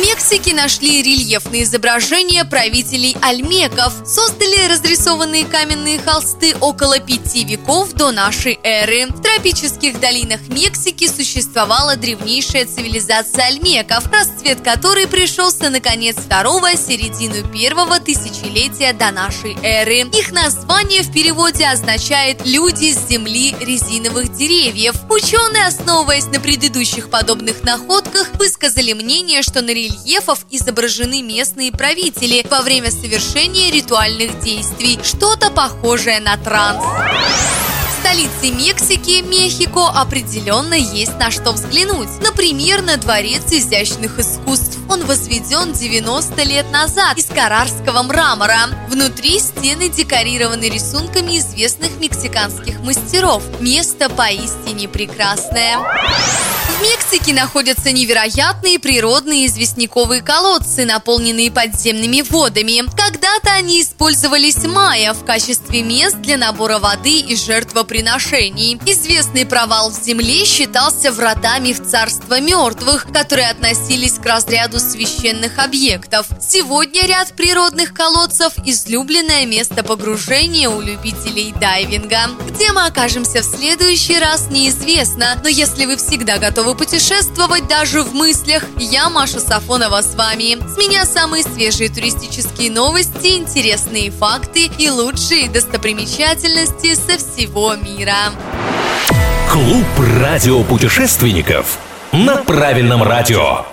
Мексике нашли рельефные изображения правителей альмеков. Создали разрисованные каменные холсты около пяти веков до нашей эры. В тропических долинах Мексики существовала древнейшая цивилизация альмеков, расцвет которой пришелся на конец второго, середину первого тысячелетия до нашей эры. Их название в переводе означает «люди с земли резиновых деревьев». Ученые, основываясь на предыдущих подобных находках, высказали мнение, что на рельефов изображены местные правители во время совершения ритуальных действий, что-то похожее на транс столице Мексики, Мехико, определенно есть на что взглянуть. Например, на Дворец изящных искусств. Он возведен 90 лет назад из карарского мрамора. Внутри стены декорированы рисунками известных мексиканских мастеров. Место поистине прекрасное. В Мексике находятся невероятные природные известняковые колодцы, наполненные подземными водами. Когда-то они использовались майя в качестве мест для набора воды и жертвоприношений. Известный провал в земле считался вратами в царство мертвых, которые относились к разряду священных объектов. Сегодня ряд природных колодцев – излюбленное место погружения у любителей дайвинга. Где мы окажемся в следующий раз, неизвестно, но если вы всегда готовы путешествовать даже в мыслях. Я Маша Сафонова с вами. С меня самые свежие туристические новости, интересные факты и лучшие достопримечательности со всего мира. Клуб радиопутешественников на правильном радио.